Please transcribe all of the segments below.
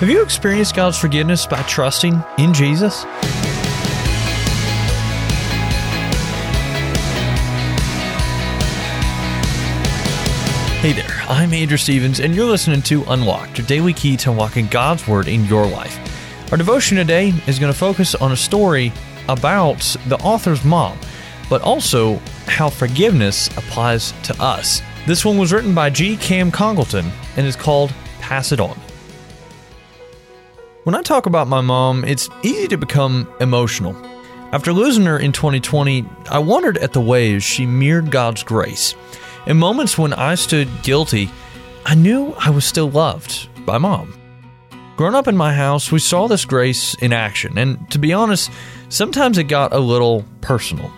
Have you experienced God's forgiveness by trusting in Jesus? Hey there, I'm Andrew Stevens, and you're listening to Unlocked, your daily key to unlocking God's Word in your life. Our devotion today is going to focus on a story about the author's mom, but also how forgiveness applies to us. This one was written by G. Cam Congleton and is called Pass It On. When I talk about my mom, it's easy to become emotional. After losing her in 2020, I wondered at the ways she mirrored God's grace. In moments when I stood guilty, I knew I was still loved by mom. Growing up in my house, we saw this grace in action, and to be honest, sometimes it got a little personal.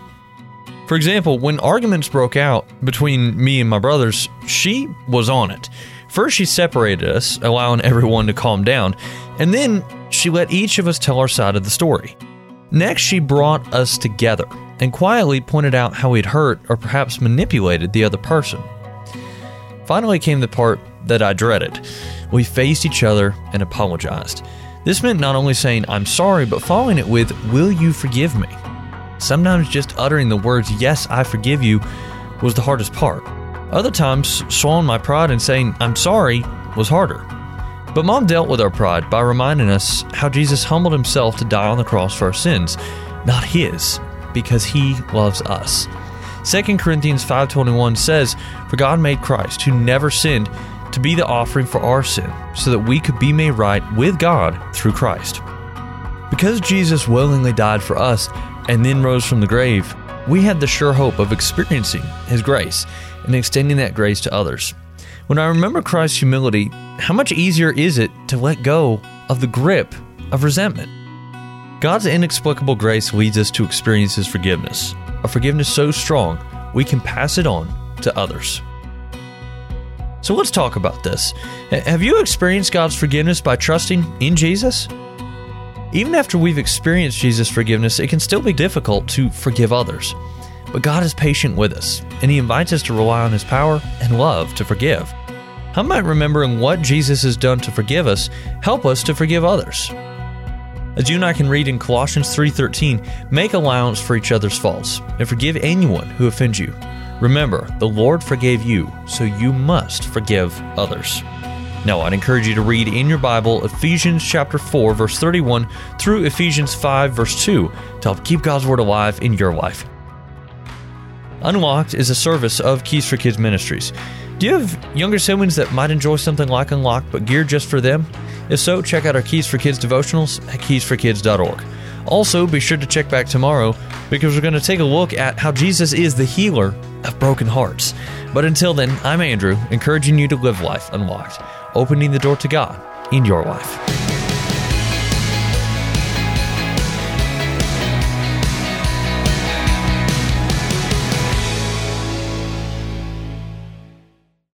For example, when arguments broke out between me and my brothers, she was on it. First, she separated us, allowing everyone to calm down, and then she let each of us tell our side of the story. Next, she brought us together and quietly pointed out how we'd hurt or perhaps manipulated the other person. Finally came the part that I dreaded. We faced each other and apologized. This meant not only saying, I'm sorry, but following it with, Will you forgive me? Sometimes just uttering the words, Yes, I forgive you, was the hardest part. Other times, swallowing my pride and saying, I'm sorry, was harder. But mom dealt with our pride by reminding us how Jesus humbled himself to die on the cross for our sins, not his because he loves us. 2 Corinthians 5:21 says, "For God made Christ, who never sinned, to be the offering for our sin, so that we could be made right with God through Christ." Because Jesus willingly died for us and then rose from the grave, we had the sure hope of experiencing his grace and extending that grace to others. When I remember Christ's humility, how much easier is it to let go of the grip of resentment? God's inexplicable grace leads us to experience His forgiveness, a forgiveness so strong we can pass it on to others. So let's talk about this. Have you experienced God's forgiveness by trusting in Jesus? Even after we've experienced Jesus' forgiveness, it can still be difficult to forgive others. But God is patient with us, and He invites us to rely on His power and love to forgive. How might remembering what Jesus has done to forgive us help us to forgive others? As you and I can read in Colossians 3:13, make allowance for each other's faults and forgive anyone who offends you. Remember, the Lord forgave you, so you must forgive others. Now, I'd encourage you to read in your Bible Ephesians chapter 4 verse 31 through Ephesians 5 verse 2 to help keep God's word alive in your life. Unlocked is a service of Keys for Kids Ministries. Do you have younger siblings that might enjoy something like Unlocked but geared just for them? If so, check out our Keys for Kids devotionals at keysforkids.org. Also, be sure to check back tomorrow because we're going to take a look at how Jesus is the healer of broken hearts. But until then, I'm Andrew, encouraging you to live life unlocked, opening the door to God in your life.